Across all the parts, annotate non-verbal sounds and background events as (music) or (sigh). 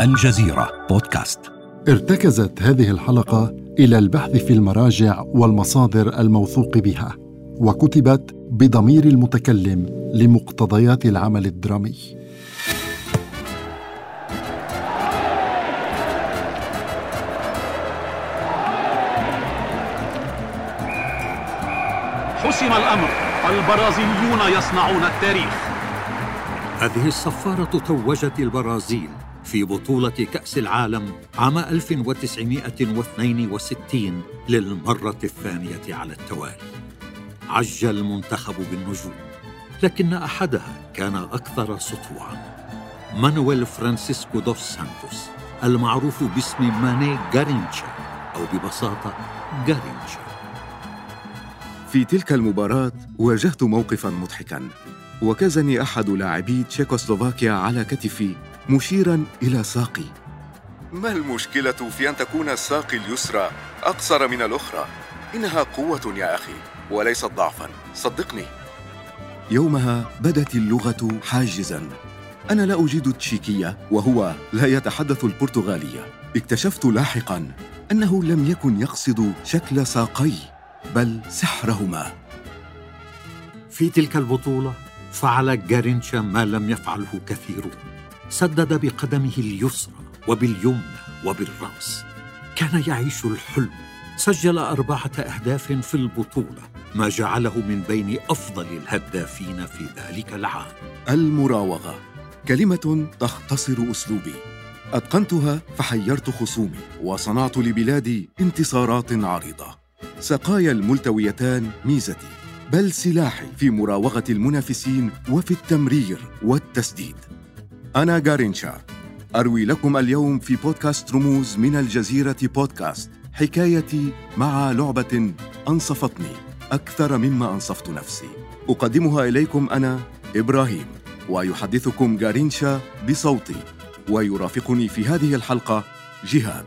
الجزيرة بودكاست. ارتكزت هذه الحلقة إلى البحث في المراجع والمصادر الموثوق بها وكتبت بضمير المتكلم لمقتضيات العمل الدرامي. حسم الأمر البرازيليون يصنعون التاريخ. هذه الصفارة توجت البرازيل في بطولة كأس العالم عام 1962 للمرة الثانية على التوالي. عج المنتخب بالنجوم، لكن أحدها كان أكثر سطوعا. مانويل فرانسيسكو دوس سانتوس المعروف باسم ماني جارينشا أو ببساطة جارينشا. في تلك المباراة واجهت موقفا مضحكا وكزني أحد لاعبي تشيكوسلوفاكيا على كتفي مشيرا إلى ساقي. ما المشكلة في أن تكون الساق اليسرى أقصر من الأخرى؟ إنها قوة يا أخي وليست ضعفا. صدقني. يومها بدت اللغة حاجزا. أنا لا أجيد التشيكية وهو لا يتحدث البرتغالية. اكتشفت لاحقا أنه لم يكن يقصد شكل ساقي بل سحرهما. في تلك البطولة فعل جارينشا ما لم يفعله كثيرون سدد بقدمه اليسرى وباليمنى وبالرأس. كان يعيش الحلم. سجل أربعة أهداف في البطولة ما جعله من بين أفضل الهدافين في ذلك العام. المراوغة. كلمة تختصر أسلوبي. أتقنتها فحيرت خصومي وصنعت لبلادي انتصارات عريضة. سقايا الملتويتان ميزتي بل سلاحي في مراوغة المنافسين وفي التمرير والتسديد. أنا جارينشا أروي لكم اليوم في بودكاست رموز من الجزيرة بودكاست. حكايتي مع لعبة أنصفتني. أكثر مما أنصفت نفسي. أقدمها إليكم أنا إبراهيم. ويحدثكم جارينشا بصوتي. ويرافقني في هذه الحلقة جهاد.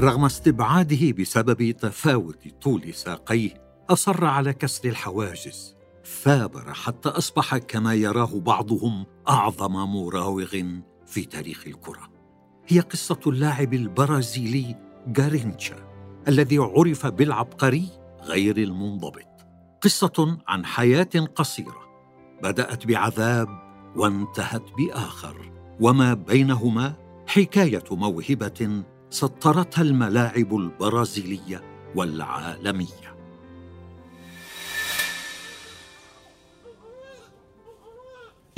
رغم استبعاده بسبب تفاوت طول ساقيه أصر على كسر الحواجز. ثابر حتى أصبح كما يراه بعضهم أعظم مراوغ في تاريخ الكرة. هي قصة اللاعب البرازيلي جارينشا الذي عرف بالعبقري غير المنضبط. قصة عن حياة قصيرة بدأت بعذاب وانتهت بآخر وما بينهما حكاية موهبة سطرتها الملاعب البرازيلية والعالمية.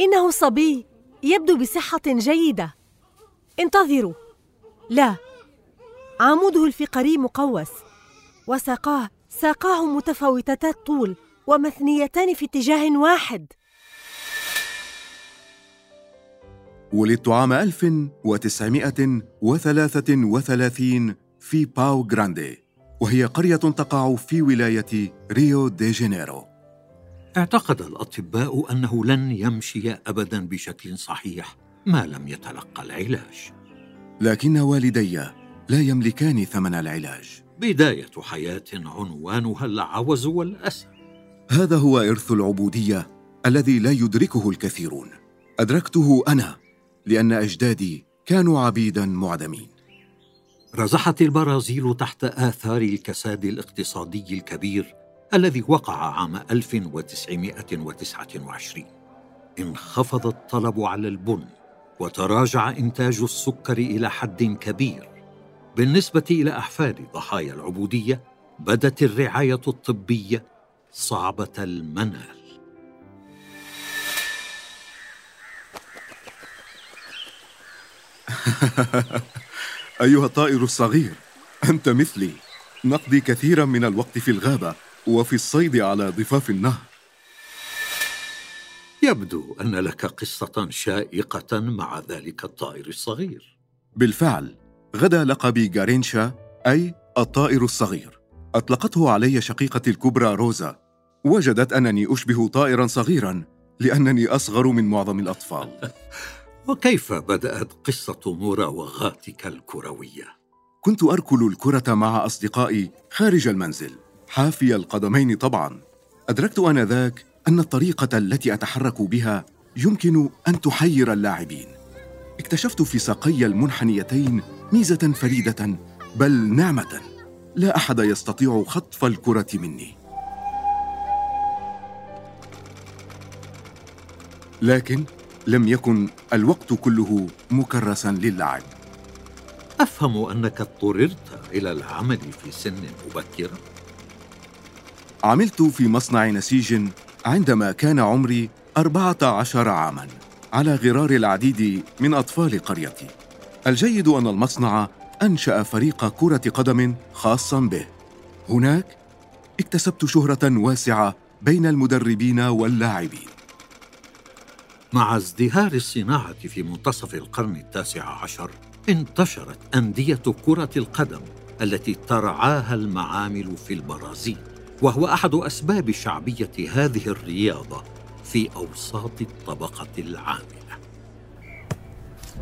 إنه صبي يبدو بصحة جيدة. انتظروا. لا عموده الفقري مقوس وساقاه ساقاه متفاوتتا الطول ومثنيتان في اتجاه واحد. ولدت عام 1933 في باو جراندي وهي قرية تقع في ولاية ريو دي جانيرو. اعتقد الأطباء أنه لن يمشي ابدا بشكل صحيح ما لم يتلقى العلاج. لكن والدي لا يملكان ثمن العلاج. بداية حياة عنوانها العوز والأسى. هذا هو إرث العبودية الذي لا يدركه الكثيرون. أدركته أنا لأن أجدادي كانوا عبيدا معدمين. رزحت البرازيل تحت آثار الكساد الاقتصادي الكبير الذي وقع عام 1929 انخفض الطلب على البن وتراجع إنتاج السكر إلى حد كبير. بالنسبة إلى أحفاد ضحايا العبودية بدت الرعاية الطبية صعبة المنال. (laughs) أيها الطائر الصغير أنت مثلي. نقضي كثيرا من الوقت في الغابة وفي الصيد على ضفاف النهر. يبدو أن لك قصة شائقة مع ذلك الطائر الصغير. بالفعل غدا لقبي جارينشا أي الطائر الصغير. أطلقته علي شقيقتي الكبرى روزا. وجدت أنني أشبه طائرا صغيرا لأنني أصغر من معظم الأطفال. (laughs) وكيف بدأت قصة مراوغاتك الكروية؟ كنت أركل الكرة مع أصدقائي خارج المنزل حافي القدمين طبعا. أدركت آنذاك أن الطريقة التي أتحرك بها يمكن أن تحير اللاعبين. اكتشفت في ساقي المنحنيتين ميزة فريدة بل نعمة. لا أحد يستطيع خطف الكرة مني. لكن لم يكن الوقت كله مكرسا للعب. أفهم أنك اضطررت إلى العمل في سن مبكرة عملت في مصنع نسيج عندما كان عمري أربعة عشر عاماً على غرار العديد من أطفال قريتي. الجيد أن المصنع أنشأ فريق كرة قدم خاصاً به. هناك اكتسبت شهرة واسعة بين المدربين واللاعبين. مع ازدهار الصناعة في منتصف القرن التاسع عشر انتشرت أندية كرة القدم التي ترعاها المعامل في البرازيل وهو أحد أسباب شعبية هذه الرياضة في أوساط الطبقة العاملة.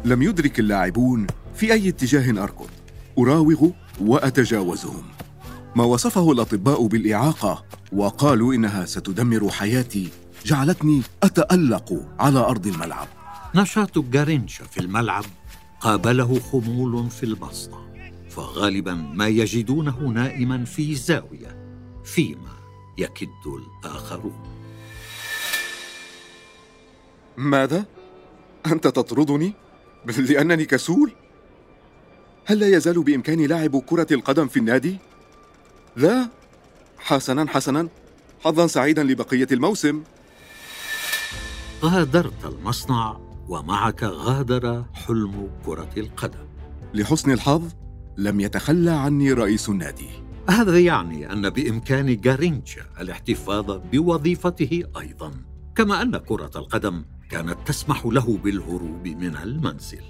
لم يدرك اللاعبون في أي اتجاه أركض. أراوغ وأتجاوزهم. ما وصفه الأطباء بالإعاقة وقالوا إنها ستدمر حياتي جعلتني أتألق على أرض الملعب. نشاط جارينشا في الملعب قابله خمول في المصنع فغالبا ما يجدونه نائما في زاوية فيما يكد الآخرون. ماذا؟ أنت تطردني؟ لأنني كسول؟ هل لا يزال بإمكاني لعب كرة القدم في النادي؟ لا. حسنا حسنا. حظا سعيدا لبقية الموسم. غادرت المصنع ومعك غادر حلم كرة القدم. لحسن الحظ لم يتخلى عني رئيس النادي. هذا يعني أن بإمكان جارينشا الاحتفاظ بوظيفته أيضا كما أن كرة القدم كانت تسمح له بالهروب من المنزل.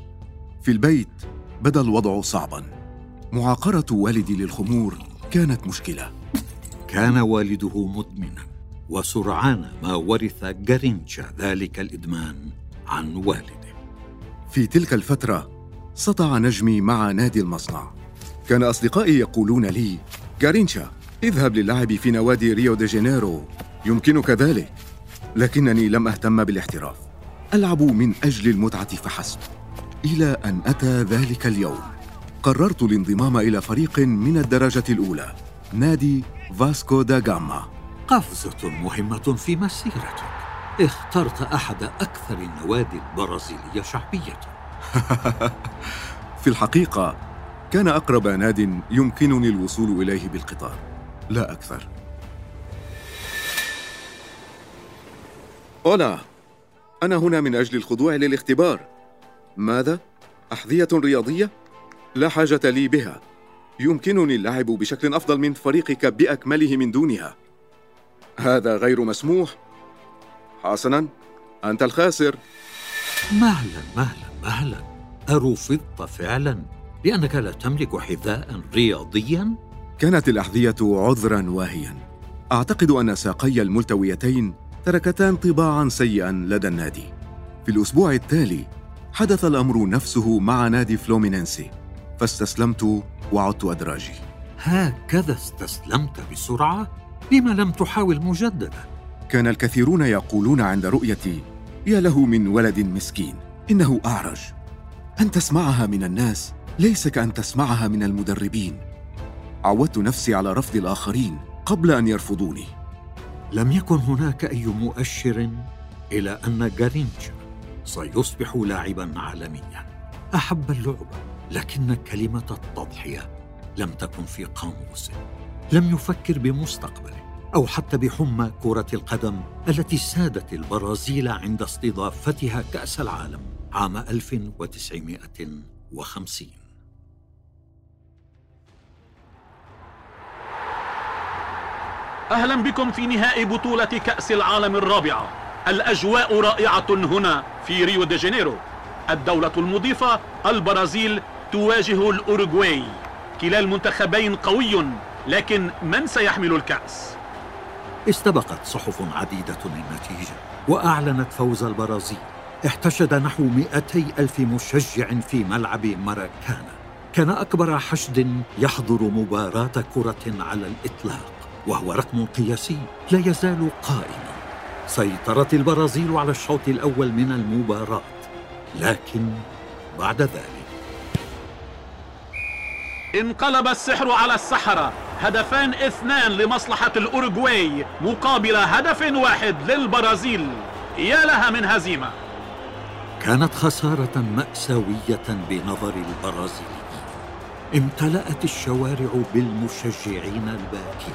في البيت بدأ الوضع صعبا. معاقرة والدي للخمور كانت مشكلة. كان والده مدمنا. وسرعان ما ورث جارينشا ذلك الإدمان عن والده. في تلك الفترة سطع نجمي مع نادي المصنع. كان أصدقائي يقولون لي جارينشا اذهب للعب في نوادي ريو دي جانيرو. يمكنك ذلك. لكنني لم أهتم بالاحتراف. ألعب من أجل المتعة فحسب. إلى أن أتى ذلك اليوم قررت الانضمام إلى فريق من الدرجة الأولى نادي فاسكو دا جاما قفزة مهمة في مسيرتك اخترت أحد أكثر النوادي البرازيلية شعبية. (laughs) في الحقيقة كان أقرب ناد يمكنني الوصول إليه بالقطار. لا أكثر. أولا أنا هنا من أجل الخضوع للاختبار. ماذا؟ أحذية رياضية؟ لا حاجة لي بها. يمكنني اللعب بشكل أفضل من فريقك بأكمله من دونها. هذا غير مسموح. حسنا أنت الخاسر. مهلا مهلا مهلا. أرفضت فعلا لأنك لا تملك حذاء رياضيا؟ كانت الأحذية عذرا واهيا. أعتقد أن ساقي الملتويتين تركتا انطباعا سيئا لدى النادي. في الأسبوع التالي حدث الأمر نفسه مع نادي فلومينينسي فاستسلمت وعدت أدراجي. هكذا استسلمت بسرعة؟ لما لم تحاول مجددا؟ كان الكثيرون يقولون عند رؤيتي يا له من ولد مسكين إنه أعرج. أن تسمعها من الناس ليس كأن تسمعها من المدربين. عودت نفسي على رفض الآخرين قبل أن يرفضوني. لم يكن هناك أي مؤشر إلى أن جارينشا سيصبح لاعبا عالميا. أحب اللعبة لكن كلمة التضحية لم تكن في قاموسه. لم يفكر بمستقبله أو حتى بحمى كرة القدم التي سادت البرازيل عند استضافتها كأس العالم عام 1950 أهلا بكم في نهائي بطولة كأس العالم الرابعة. الأجواء رائعة هنا في ريو دي جانيرو. الدولة المضيفة البرازيل تواجه الأوروغواي. كلا المنتخبين قوي. لكن من سيحمل الكأس؟ استبقت صحف عديدة النتيجة وأعلنت فوز البرازيل. احتشد نحو 200 ألف مشجع في ملعب ماراكانا. كان أكبر حشد يحضر مباراة كرة على الإطلاق وهو رقم قياسي لا يزال قائما. سيطرت البرازيل على الشوط الأول من المباراة لكن بعد ذلك. انقلب السحر على السحرة هدفان اثنان لمصلحة الأوروغواي مقابل هدف واحد للبرازيل. يا لها من هزيمة. كانت خسارة مأساوية بنظر البرازيليين امتلأت الشوارع بالمشجعين الباكين.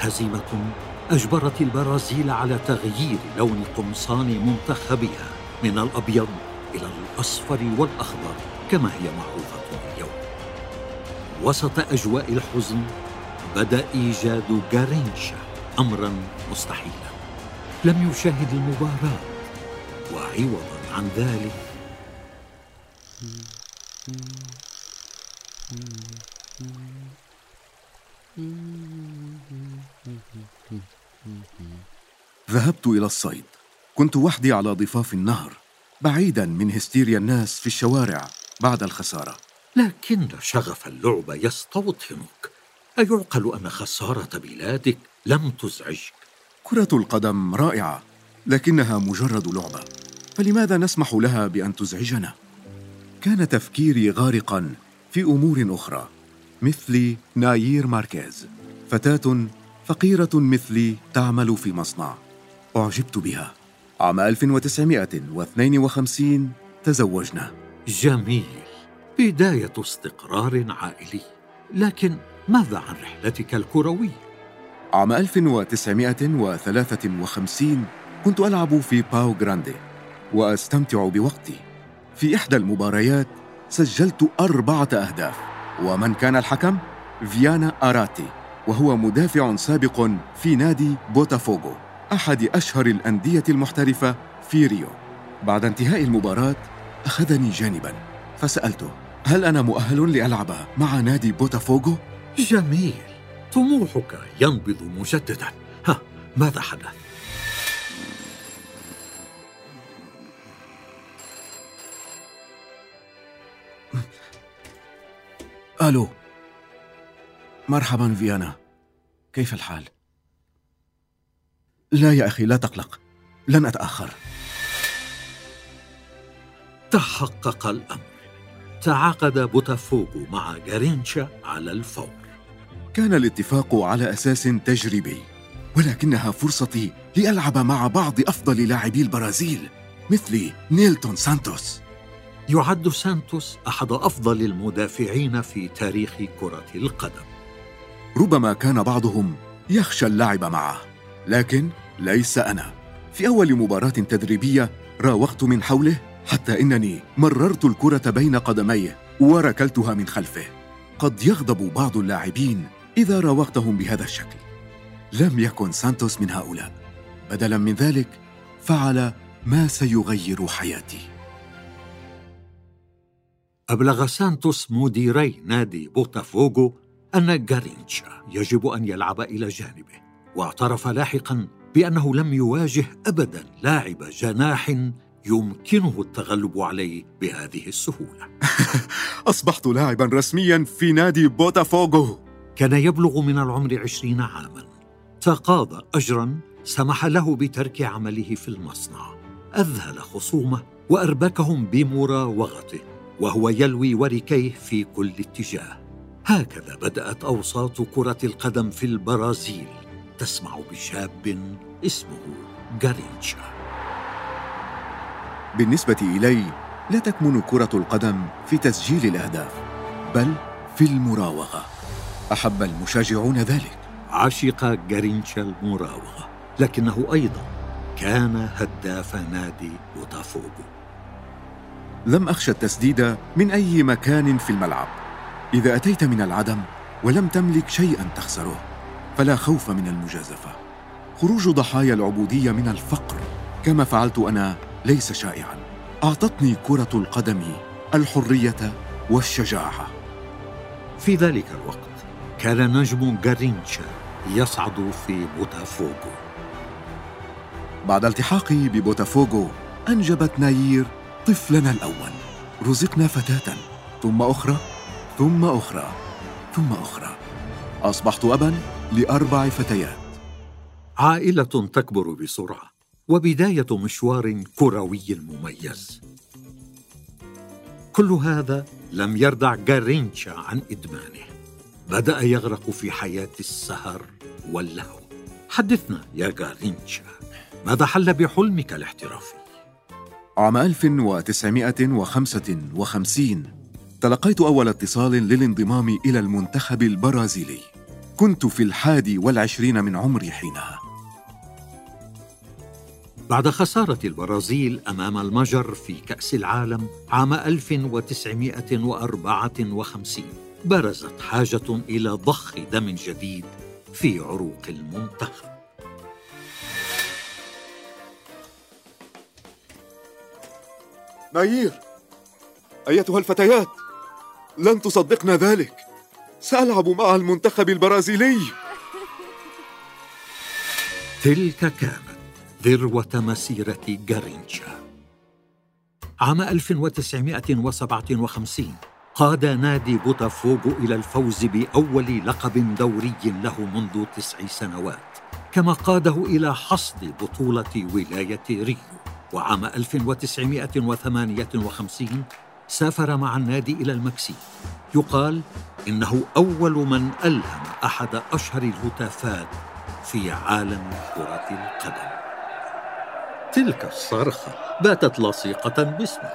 هزيمة أجبرت البرازيل على تغيير لون قمصان منتخبها من الأبيض إلى الأصفر والأخضر كما هي معروفة اليوم. وسط أجواء الحزن بدأ إيجاد جارينشا أمرا مستحيلا. لم يشاهد المباراة وعوضا عن ذلك. ذهبت إلى الصيد. كنت وحدي على ضفاف النهر بعيدا من هستيريا الناس في الشوارع بعد الخسارة. لكن شغف اللعب يستوطنك. أيعقل أن خسارة بلادك؟ لم تزعجك؟ كرة القدم رائعة لكنها مجرد لعبة. فلماذا نسمح لها بأن تزعجنا؟ كان تفكيري غارقا في أمور أخرى مثل نايير ماركيز. فتاة فقيرة مثلي تعمل في مصنع. أعجبت بها. عام 1952 تزوجنا. جميل. بداية استقرار عائلي. لكن ماذا عن رحلتك الكروية؟ عام 1953 كنت ألعب في باو جراندي وأستمتع بوقتي في إحدى المباريات سجلت أربعة أهداف ومن كان الحكم؟ فيانا أراتي وهو مدافع سابق في نادي بوتافوغو أحد أشهر الأندية المحترفة في ريو بعد انتهاء المباراة أخذني جانبا فسألته هل أنا مؤهل لألعب مع نادي بوتافوغو؟ جميل. طموحك ينبض مجددا ها ماذا حدث؟ ألو. مرحبا فيانا. كيف الحال؟ لا يا أخي لا تقلق. لن أتأخر. تحقق الأمر. تعاقد بوتافوغو مع جارينشا على الفور. كان الاتفاق على أساس تجريبي ولكنها فرصتي لألعب مع بعض أفضل لاعبي البرازيل مثل نيلتون سانتوس. يعد سانتوس أحد أفضل المدافعين في تاريخ كرة القدم. ربما كان بعضهم يخشى اللعب معه لكن ليس أنا. في أول مباراة تدريبية راوغت من حوله حتى إنني مررت الكرة بين قدميه وركلتها من خلفه. قد يغضب بعض اللاعبين إذا راوغتهم بهذا الشكل. لم يكن سانتوس من هؤلاء. بدلا من ذلك فعل ما سيغير حياتي أبلغ سانتوس مديري نادي بوتافوغو أن جارينشا يجب أن يلعب إلى جانبه واعترف لاحقا بأنه لم يواجه أبدا لاعب جناح يمكنه التغلب عليه بهذه السهولة. (laughs) أصبحت لاعبا رسميا في نادي بوتافوغو. كان يبلغ من العمر عشرين عاما. تقاضى أجرا سمح له بترك عمله في المصنع. أذهل خصومه وأربكهم بمراوغته وهو يلوي وركيه في كل اتجاه. هكذا بدأت أوساط كرة القدم في البرازيل. تسمع بشاب اسمه جارينشا بالنسبة إلي لا تكمن كرة القدم في تسجيل الأهداف بل في المراوغة. أحب المشجعون ذلك. عشق جارينشا المراوغة لكنه أيضا كان هداف نادي بوتافوغو. لم أخشى التسديد من أي مكان في الملعب. إذا أتيت من العدم ولم تملك شيئا تخسره فلا خوف من المجازفة. خروج ضحايا العبودية من الفقر كما فعلت أنا ليس شائعا. أعطتني كرة القدم الحرية والشجاعة. في ذلك الوقت كان نجم جارينشا يصعد في بوتافوغو. بعد التحاقي ببوتافوغو أنجبت نايير طفلنا الأول. رزقنا فتاة ثم أخرى ثم أخرى ثم أخرى. أصبحت أبا لأربع فتيات. عائلة تكبر بسرعة وبداية مشوار كروي مميز. كل هذا لم يردع جارينشا عن إدمانه. بدأ يغرق في حياة السهر واللهو. حدثنا يا جارينشا ماذا حل بحلمك الاحترافي؟ عام 1955 تلقيت أول اتصال للانضمام إلى المنتخب البرازيلي. كنت في الحادي والعشرين من عمري حينها. بعد خسارة البرازيل أمام المجر في كأس العالم عام 1954 برزت حاجة إلى ضخ دم جديد في عروق المنتخب. ناير أيتها الفتيات؟ لن تصدقن ذلك. سألعب مع المنتخب البرازيلي. (laughs) تلك كانت ذروة مسيرة جارينشا. عام 1957 قاد نادي بوتافوغو إلى الفوز بأول لقب دوري له منذ تسع سنوات كما قاده إلى حصد بطولة ولاية ريو. وعام 1958 سافر مع النادي إلى المكسيك. يقال إنه أول من ألهم أحد أشهر الهتافات في عالم كرة القدم. تلك الصرخة باتت لصيقة باسمه.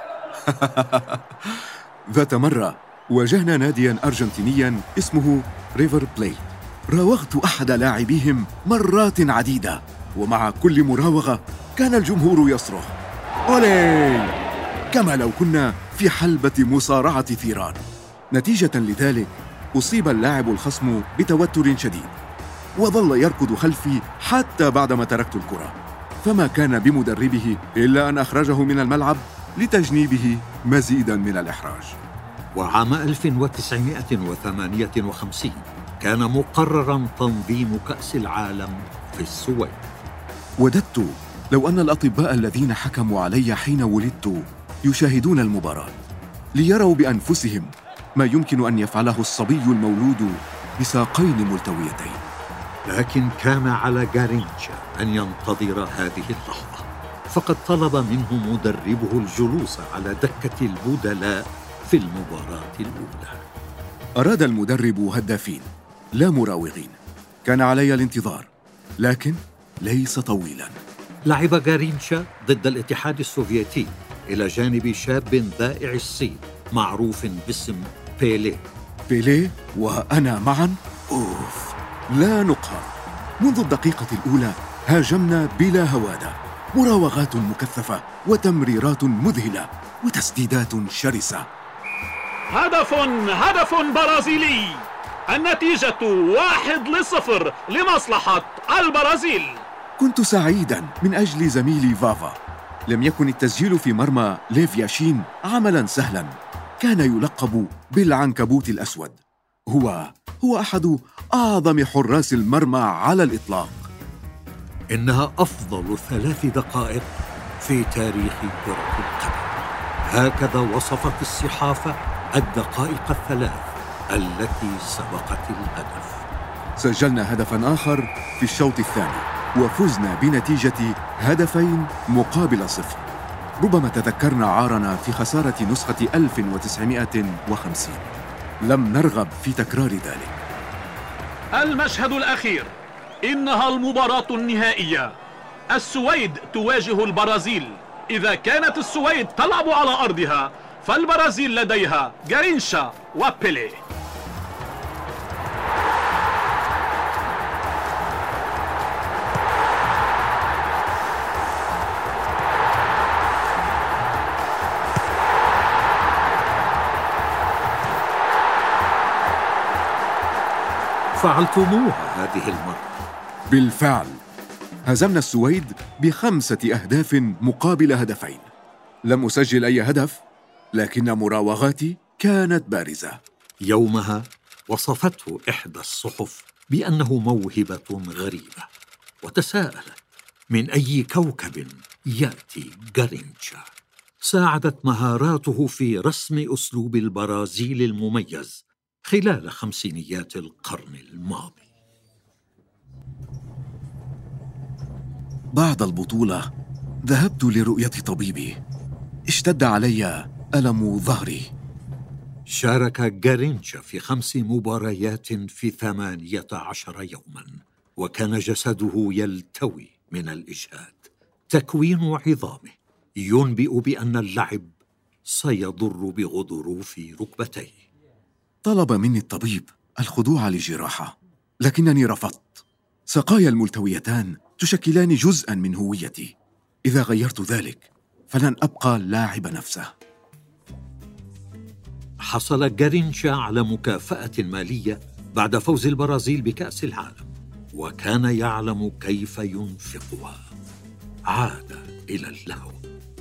(laughs) ذات مرة واجهنا ناديا أرجنتينيا اسمه ريفر بلاي راوغت أحد لاعبيهم مرات عديدة ومع كل مراوغة كان الجمهور يصرخ أولي! كما لو كنا في حلبة مصارعة ثيران. نتيجة لذلك أصيب اللاعب الخصم بتوتر شديد وظل يركض خلفي حتى بعدما تركت الكرة. فما كان بمدربه إلا أن أخرجه من الملعب لتجنيبه مزيدا من الإحراج. وعام 1958 كان مقررا تنظيم كأس العالم في السويد. وددت لو أن الأطباء الذين حكموا علي حين ولدت يشاهدون المباراة ليروا بأنفسهم ما يمكن أن يفعله الصبي المولود بساقين ملتويتين. لكن كان على جارينشا أن ينتظر هذه اللحظة. فقد طلب منه مدربه الجلوس على دكة البدلاء في المباراة الأولى. أراد المدرب هدافين لا مراوغين. كان علي الانتظار لكن ليس طويلا. لعب جارينشا ضد الاتحاد السوفيتي إلى جانب شاب ذائع الصيت معروف باسم بيليه بيليه وأنا معا؟ أوف لا نقهر. منذ الدقيقة الأولى هاجمنا بلا هوادة. مراوغات مكثفة وتمريرات مذهلة وتسديدات شرسة. هدف هدف برازيلي. النتيجة واحد لصفر لمصلحة البرازيل. كنت سعيدا من أجل زميلي فافا. لم يكن التسجيل في مرمى ليف ياشين عملا سهلا. كان يلقب بالعنكبوت الأسود. هو هو أحد أعظم حراس المرمى على الإطلاق. إنها أفضل ثلاث دقائق في تاريخ كرة القدم. هكذا وصفت الصحافة الدقائق الثلاث التي سبقت الهدف. سجلنا هدفا آخر في الشوط الثاني وفزنا بنتيجة هدفين مقابل صفر. ربما تذكرنا عارنا في خسارة نسخة 1950 لم نرغب في تكرار ذلك. المشهد الأخير. إنها المباراة النهائية. السويد تواجه البرازيل. إذا كانت السويد تلعب على أرضها فالبرازيل لديها جارينشا وبيلي. فعلتموها هذه المرة. بالفعل. هزمنا السويد بخمسة أهداف مقابل هدفين. لم أسجل أي هدف لكن مراوغاتي كانت بارزة. يومها وصفته إحدى الصحف بأنه موهبة غريبة وتساءلت من أي كوكب يأتي جارينشا ساعدت مهاراته في رسم أسلوب البرازيل المميز خلال خمسينيات القرن الماضي. بعد البطولة ذهبت لرؤية طبيبي. اشتد علي ألم ظهري. شارك جارينشا في خمس مباريات في ثمانية عشر يوما وكان جسده يلتوي من الإجهاد تكوين عظامه. ينبئ بأن اللعب سيضر بغضروف ركبتيه. طلب مني الطبيب الخضوع لجراحة لكنني رفضت. ساقاي الملتويتان تشكلان جزءا من هويتي. إذا غيرت ذلك فلن أبقى اللاعب نفسه. حصل جارينشا على مكافأة مالية بعد فوز البرازيل بكأس العالم وكان يعلم كيف ينفقها. عاد إلى اللهو.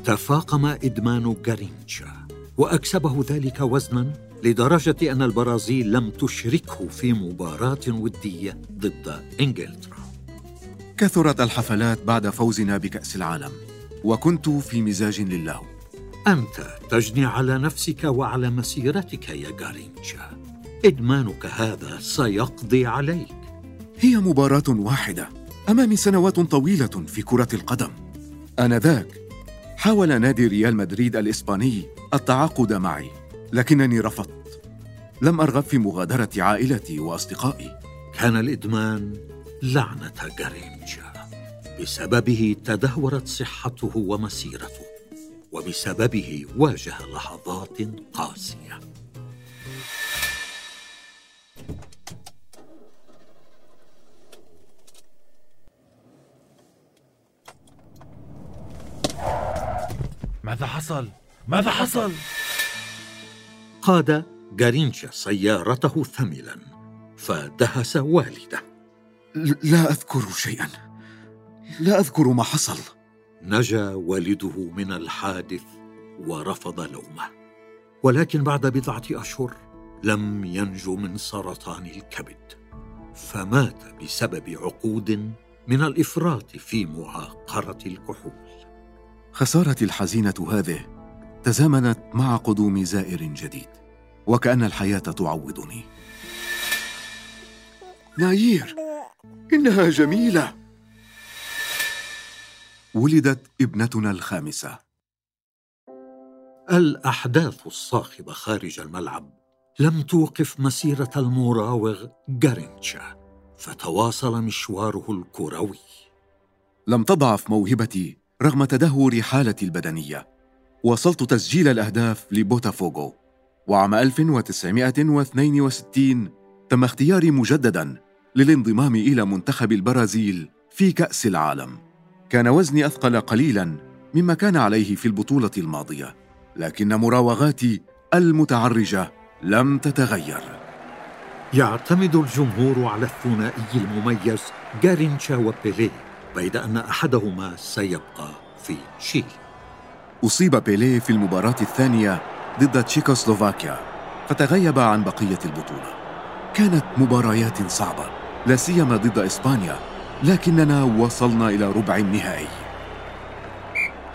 تفاقم إدمان جارينشا وأكسبه ذلك وزنا لدرجة أن البرازيل لم تشركه في مباراة ودية ضد إنجلترا. كثرت الحفلات بعد فوزنا بكأس العالم وكنت في مزاج للهو أنت تجني على نفسك وعلى مسيرتك يا جارينشا إدمانك هذا سيقضي عليك. هي مباراة واحدة أمامي سنوات طويلة في كرة القدم. آنذاك حاول نادي ريال مدريد الإسباني التعاقد معي لكنني رفضت. لم أرغب في مغادرة عائلتي وأصدقائي. كان الإدمان لعنة جارينشا بسببه تدهورت صحته ومسيرته وبسببه واجه لحظات قاسية ماذا حصل؟ ماذا حصل؟ قاد جارينشا سيارته ثملا فدهس والده لا أذكر شيئا. لا أذكر ما حصل. نجا والده من الحادث ورفض لومه. ولكن بعد بضعة أشهر لم ينجو من سرطان الكبد. فمات بسبب عقود من الإفراط في معاقرة الكحول. خسارتي الحزينة هذه تزامنت مع قدوم زائر جديد وكأن الحياة تعوضني. ناير! إنها جميلة. ولدت ابنتنا الخامسة. الأحداث الصاخبة خارج الملعب. لم توقف مسيرة المراوغ جارينشا فتواصل مشواره الكروي. لم تضعف موهبتي رغم تدهور حالتي البدنية. واصلت تسجيل الأهداف لبوتافوغو. وعام 1962 تم اختياري مجددا للانضمام إلى منتخب البرازيل في كأس العالم. كان وزني أثقل قليلا مما كان عليه في البطولة الماضية لكن مراوغاتي المتعرجة لم تتغير. يعتمد الجمهور على الثنائي المميز جارينشا وبيليه بيد أن أحدهما سيبقى في تشيلي أصيب بيليه في المباراة الثانية ضد تشيكوسلوفاكيا فتغيب عن بقية البطولة. كانت مباريات صعبة. لا سيما ضد إسبانيا لكننا وصلنا إلى ربع النهائي.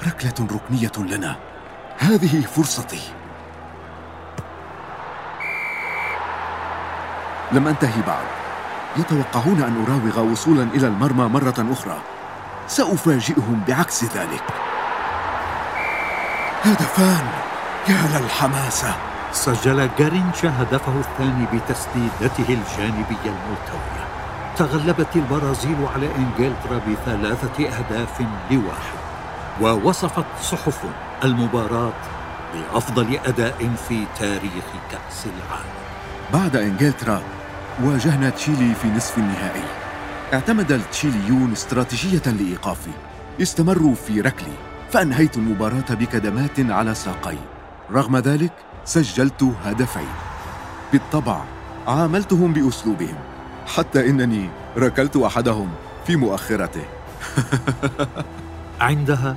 ركلة ركنية لنا. هذه فرصتي. لم أنتهي بعد. يتوقعون أن أراوغ وصولا إلى المرمى مرة أخرى. سأفاجئهم بعكس ذلك. هدفان يا للحماسة سجل جارينشا هدفه الثاني بتسديدته الجانبية الملتوية تغلبت البرازيل على إنجلترا بثلاثة أهداف لواحد ووصفت صحف المباراة بأفضل أداء في تاريخ كأس العالم. بعد إنجلترا واجهنا تشيلي في نصف النهائي. اعتمد التشيليون استراتيجية لايقافي استمروا في ركلي فأنهيت المباراة بكدمات على ساقي. رغم ذلك سجلت هدفين. بالطبع عاملتهم بأسلوبهم. حتى إنني ركلت أحدهم في مؤخرته. (laughs) عندها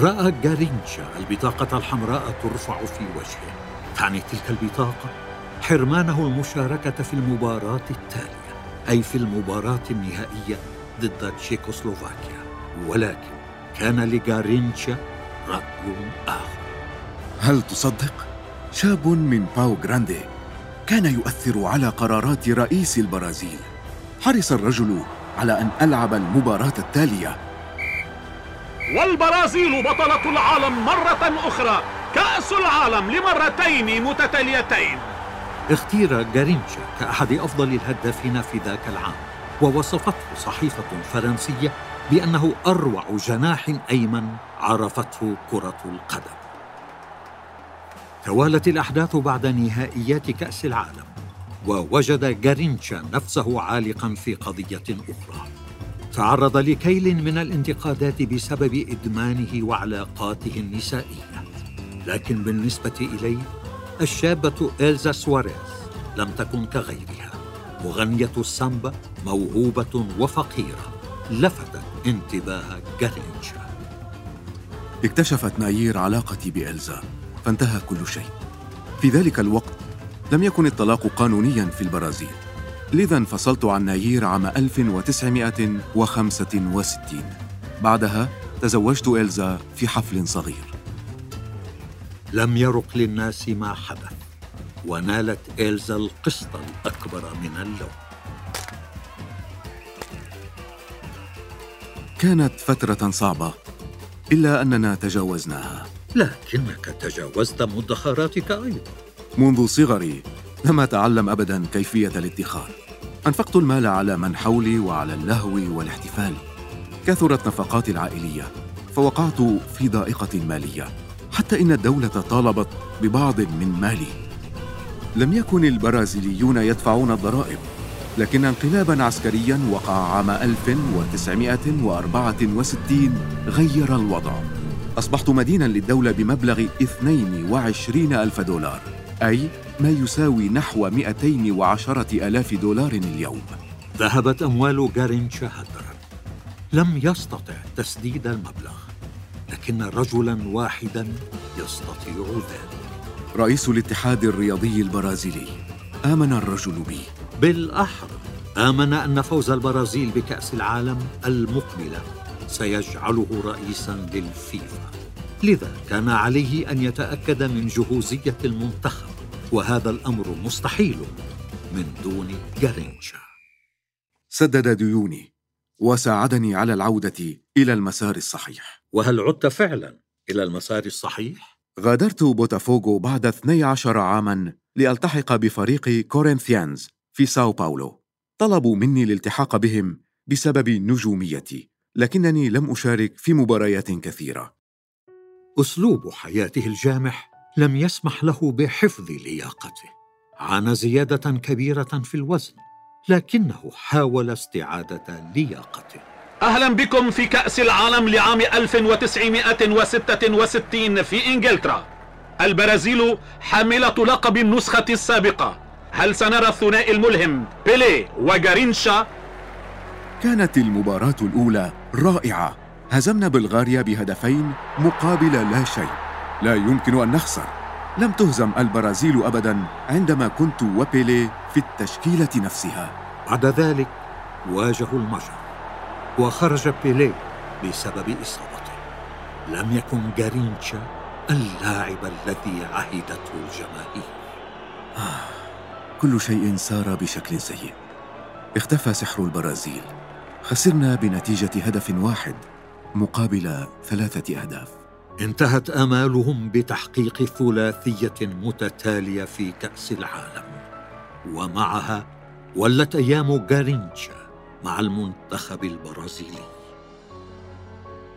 رأى جارينشا البطاقة الحمراء ترفع في وجهه. تعني تلك البطاقة حرمانه المشاركة في المباراة التالية أي في المباراة النهائية ضد تشيكوسلوفاكيا. ولكن كان لجارينشا رأي آخر. هل تصدق؟ شاب من باو جراندي. كان يؤثر على قرارات رئيس البرازيل. حرص الرجل على أن ألعب المباراة التالية. والبرازيل بطلة العالم مرة أخرى. كأس العالم لمرتين متتاليتين. اختير جارينشا كأحد أفضل الهدافين في ذاك العام ووصفته صحيفة فرنسية بأنه أروع جناح أيمن عرفته كرة القدم. توالت الأحداث بعد نهائيات كأس العالم ووجد جارينشا نفسه عالقا في قضية أخرى. تعرض لكيل من الانتقادات بسبب إدمانه وعلاقاته النسائية. لكن بالنسبة إليه الشابة إلزا سواريز لم تكن كغيرها. مغنية السامبا موهوبة وفقيرة لفتت انتباه جارينشا اكتشفت نايير علاقتي بإلزا. فانتهى كل شيء. في ذلك الوقت لم يكن الطلاق قانونيا في البرازيل. لذا انفصلت عن نايير عام 1965 بعدها تزوجت إلزا في حفل صغير. لم يرق للناس ما حدث ونالت إلزا القسط الأكبر من اللوم كانت فترة صعبة إلا أننا تجاوزناها. لكنك تجاوزت مدخراتك أيضا. منذ صغري لم أتعلم أبدا كيفية الادخار. أنفقت المال على من حولي وعلى اللهو والاحتفال. كثرت نفقاتي العائلية فوقعت في ضائقة مالية حتى إن الدولة طالبت ببعض من مالي. لم يكن البرازيليون يدفعون الضرائب لكن انقلابا عسكريا وقع عام 1964 غير الوضع. أصبحت مدينا للدولة بمبلغ 22 ألف دولار أي ما يساوي نحو 210 ألاف دولار اليوم. ذهبت أموال جارينشا هدرا. لم يستطع تسديد المبلغ لكن رجلا واحدا يستطيع ذلك. رئيس الاتحاد الرياضي البرازيلي آمن الرجل بي. بالأحرى آمن أن فوز البرازيل بكأس العالم المقبلة. سيجعله رئيسا للفيفا. لذا كان عليه أن يتأكد من جهوزية المنتخب وهذا الأمر مستحيل من دون جارينشا سدد ديوني وساعدني على العودة إلى المسار الصحيح. وهل عدت فعلا إلى المسار الصحيح؟ غادرت بوتافوغو بعد 12 عاما لألتحق بفريق كورنثيانز في ساو باولو. طلبوا مني الالتحاق بهم بسبب نجوميتي. لكنني لم أشارك في مباريات كثيرة. أسلوب حياته الجامح لم يسمح له بحفظ لياقته. عانى زيادة كبيرة في الوزن لكنه حاول استعادة لياقته. أهلا بكم في كأس العالم لعام 1966 في إنجلترا. البرازيل حاملة لقب النسخة السابقة. هل سنرى الثنائي الملهم بيلي وجارينشا؟ كانت المباراة الأولى رائعة. هزمنا بلغاريا بهدفين مقابل لا شيء. لا يمكن أن نخسر. لم تهزم البرازيل أبدا عندما كنت وبيلي في التشكيلة نفسها. بعد ذلك واجهوا المجر وخرج بيلي بسبب إصابته. لم يكن جارينشا اللاعب الذي عهدته الجماهير. كل شيء سار بشكل سيء. اختفى سحر البرازيل. خسرنا بنتيجة هدف واحد مقابل ثلاثة أهداف. انتهت آمالهم بتحقيق ثلاثية متتالية في كأس العالم. ومعها ولت أيام جارينشا مع المنتخب البرازيلي.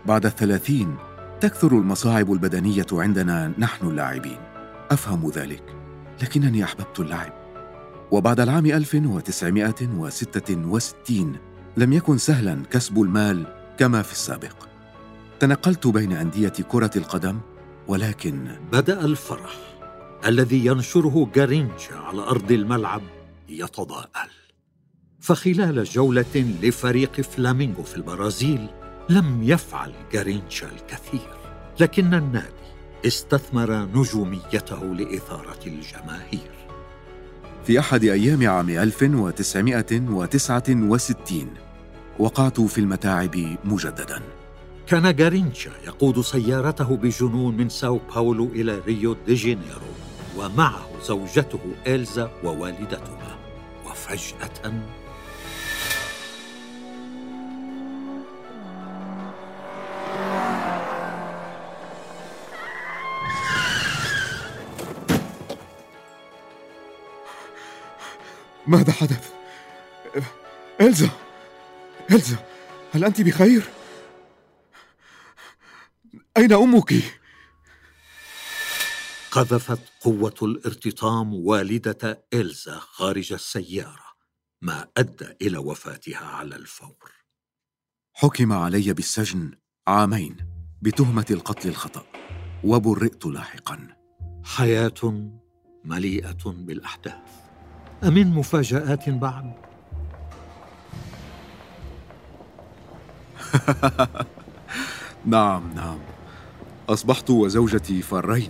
بعد الثلاثين تكثر المصاعب البدنية عندنا نحن اللاعبين. أفهم ذلك لكنني أحببت اللعب. وبعد العام 1966 لم يكن سهلا كسب المال كما في السابق. تنقلت بين أندية كرة القدم ولكن بدأ الفرح الذي ينشره جارينشا على أرض الملعب يتضاءل. فخلال جولة لفريق فلامينغو في البرازيل لم يفعل جارينشا الكثير لكن النادي استثمر نجوميته لإثارة الجماهير. في أحد أيام عام 1969 وقعت في المتاعب مجددا. كان جارينشا يقود سيارته بجنون من ساو باولو إلى ريو دي جانيرو ومعه زوجته إلزا ووالدتها وفجأة ماذا حدث؟ إلزا إلزا هل أنت بخير؟ أين أمك؟ قذفت قوة الارتطام والدة إلزا خارج السيارة ما أدى إلى وفاتها على الفور حكم علي بالسجن عامين بتهمة القتل الخطأ وبرئت لاحقا حياة مليئة بالأحداث أمن مفاجآت بعد؟ (laughs) نعم نعم. أصبحت وزوجتي فرين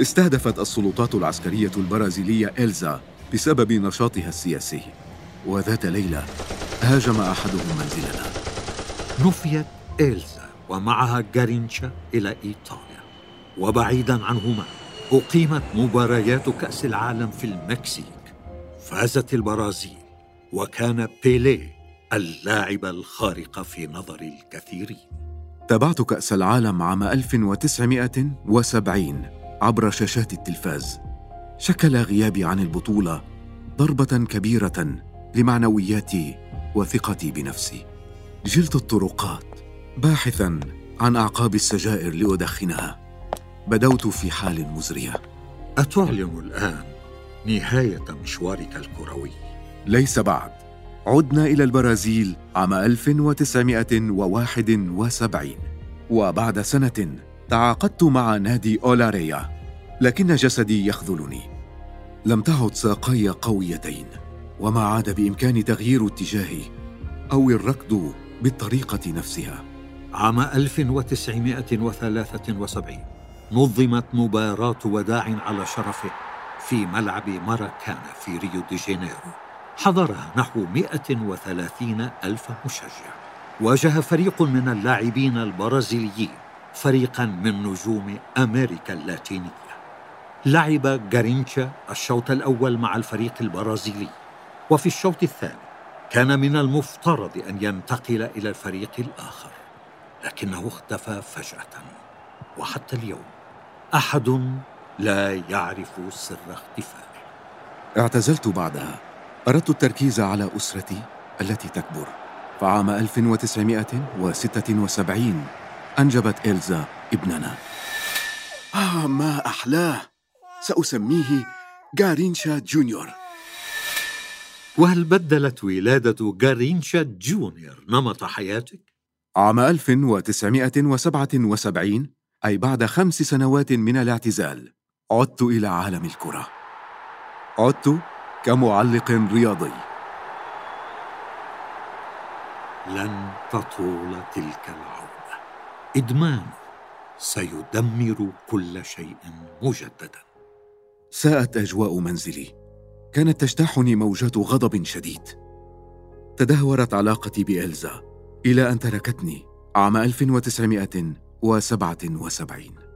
استهدفت السلطات العسكرية البرازيلية إلزا بسبب نشاطها السياسي. وذات ليلة هاجم أحدهم منزلنا. نفيت إلزا ومعها جارينشا إلى إيطاليا. وبعيدا عنهما أقيمت مباريات كأس العالم في المكسيك. فازت البرازيل وكان بيليه اللاعب الخارق في نظر الكثيرين. تابعت كأس العالم عام 1970 عبر شاشات التلفاز. شكل غيابي عن البطولة ضربة كبيرة لمعنوياتي وثقتي بنفسي. جلت الطرقات باحثا عن أعقاب السجائر لأدخنها. بدوت في حال مزرية. أتعلن الآن نهاية مشوارك الكروي. ليس بعد. عدنا إلى البرازيل عام 1971 وبعد سنة تعاقدت مع نادي أولاريا لكن جسدي يخذلني. لم تعد ساقي قويتين وما عاد بإمكاني تغيير اتجاهي أو الركض بالطريقة نفسها. عام 1973 نظمت مباراة وداع على شرفه. في ملعب ماراكانا في ريو دي جانيرو. حضرها نحو 130 ألف مشجع. واجه فريق من اللاعبين البرازيليين فريقا من نجوم أمريكا اللاتينية. لعب جارينشا الشوط الأول مع الفريق البرازيلي. وفي الشوط الثاني كان من المفترض أن ينتقل إلى الفريق الآخر لكنه اختفى فجأة. وحتى اليوم أحد لا يعرف سر اختفائه. اعتزلت بعدها. أردت التركيز على أسرتي التي تكبر. فعام 1976 أنجبت إلزا ابننا. آه ما أحلاه. سأسميه جارينشا جونيور. وهل بدلت ولادة جارينشا جونيور نمط حياتك؟ عام 1977 أي بعد خمس سنوات من الاعتزال. عدت إلى عالم الكرة. عدت كمعلق رياضي. لن تطول تلك العودة. إدمان سيدمر كل شيء مجددا. ساءت أجواء منزلي. كانت تجتاحني موجات غضب شديد. تدهورت علاقتي بإلزا إلى أن تركتني عام 1977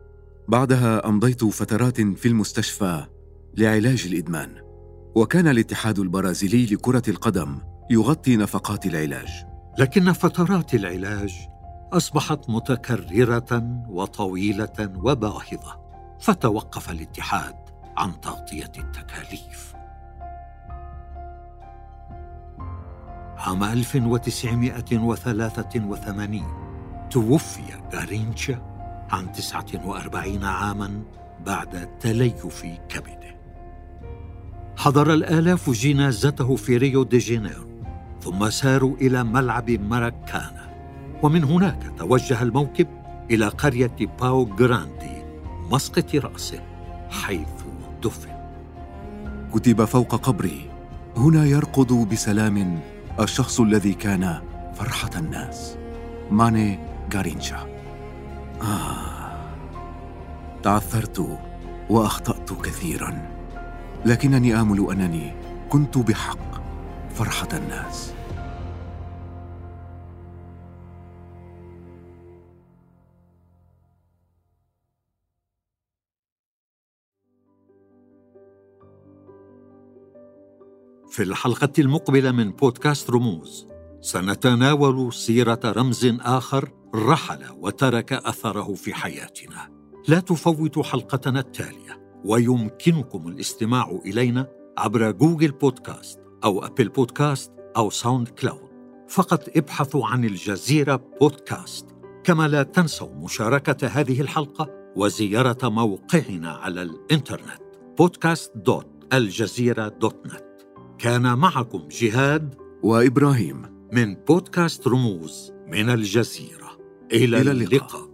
بعدها أمضيت فترات في المستشفى لعلاج الإدمان وكان الاتحاد البرازيلي لكرة القدم يغطي نفقات العلاج. لكن فترات العلاج أصبحت متكررة وطويلة وباهظة فتوقف الاتحاد عن تغطية التكاليف. عام 1983 توفي غارينشا عن 49 عاما بعد تليف كبده. حضر الآلاف جنازته في ريو دي جانيرو ثم ساروا إلى ملعب ماراكانا ومن هناك توجه الموكب إلى قرية باو جراندي مسقط رأسه حيث دفن. كتب فوق قبري هنا يرقد بسلام الشخص الذي كان فرحة الناس. ماني غارينشا آه. تعثرت وأخطأت كثيرا لكنني آمل أنني كنت بحق فرحة الناس. في الحلقة المقبلة من بودكاست رموز سنتناول سيرة رمز آخر رحل وترك أثره في حياتنا. لا تفوتوا حلقتنا التالية. ويمكنكم الاستماع إلينا عبر Google Podcast أو Apple Podcast أو SoundCloud. فقط ابحثوا عن الجزيرة بودكاست. كما لا تنسوا مشاركة هذه الحلقة وزيارة موقعنا على الإنترنت podcast.aljazeera.net كان معكم جهاد وإبراهيم. من بودكاست رموز من الجزيرة. إلى, إلى اللقاء, اللقاء. اللقاء.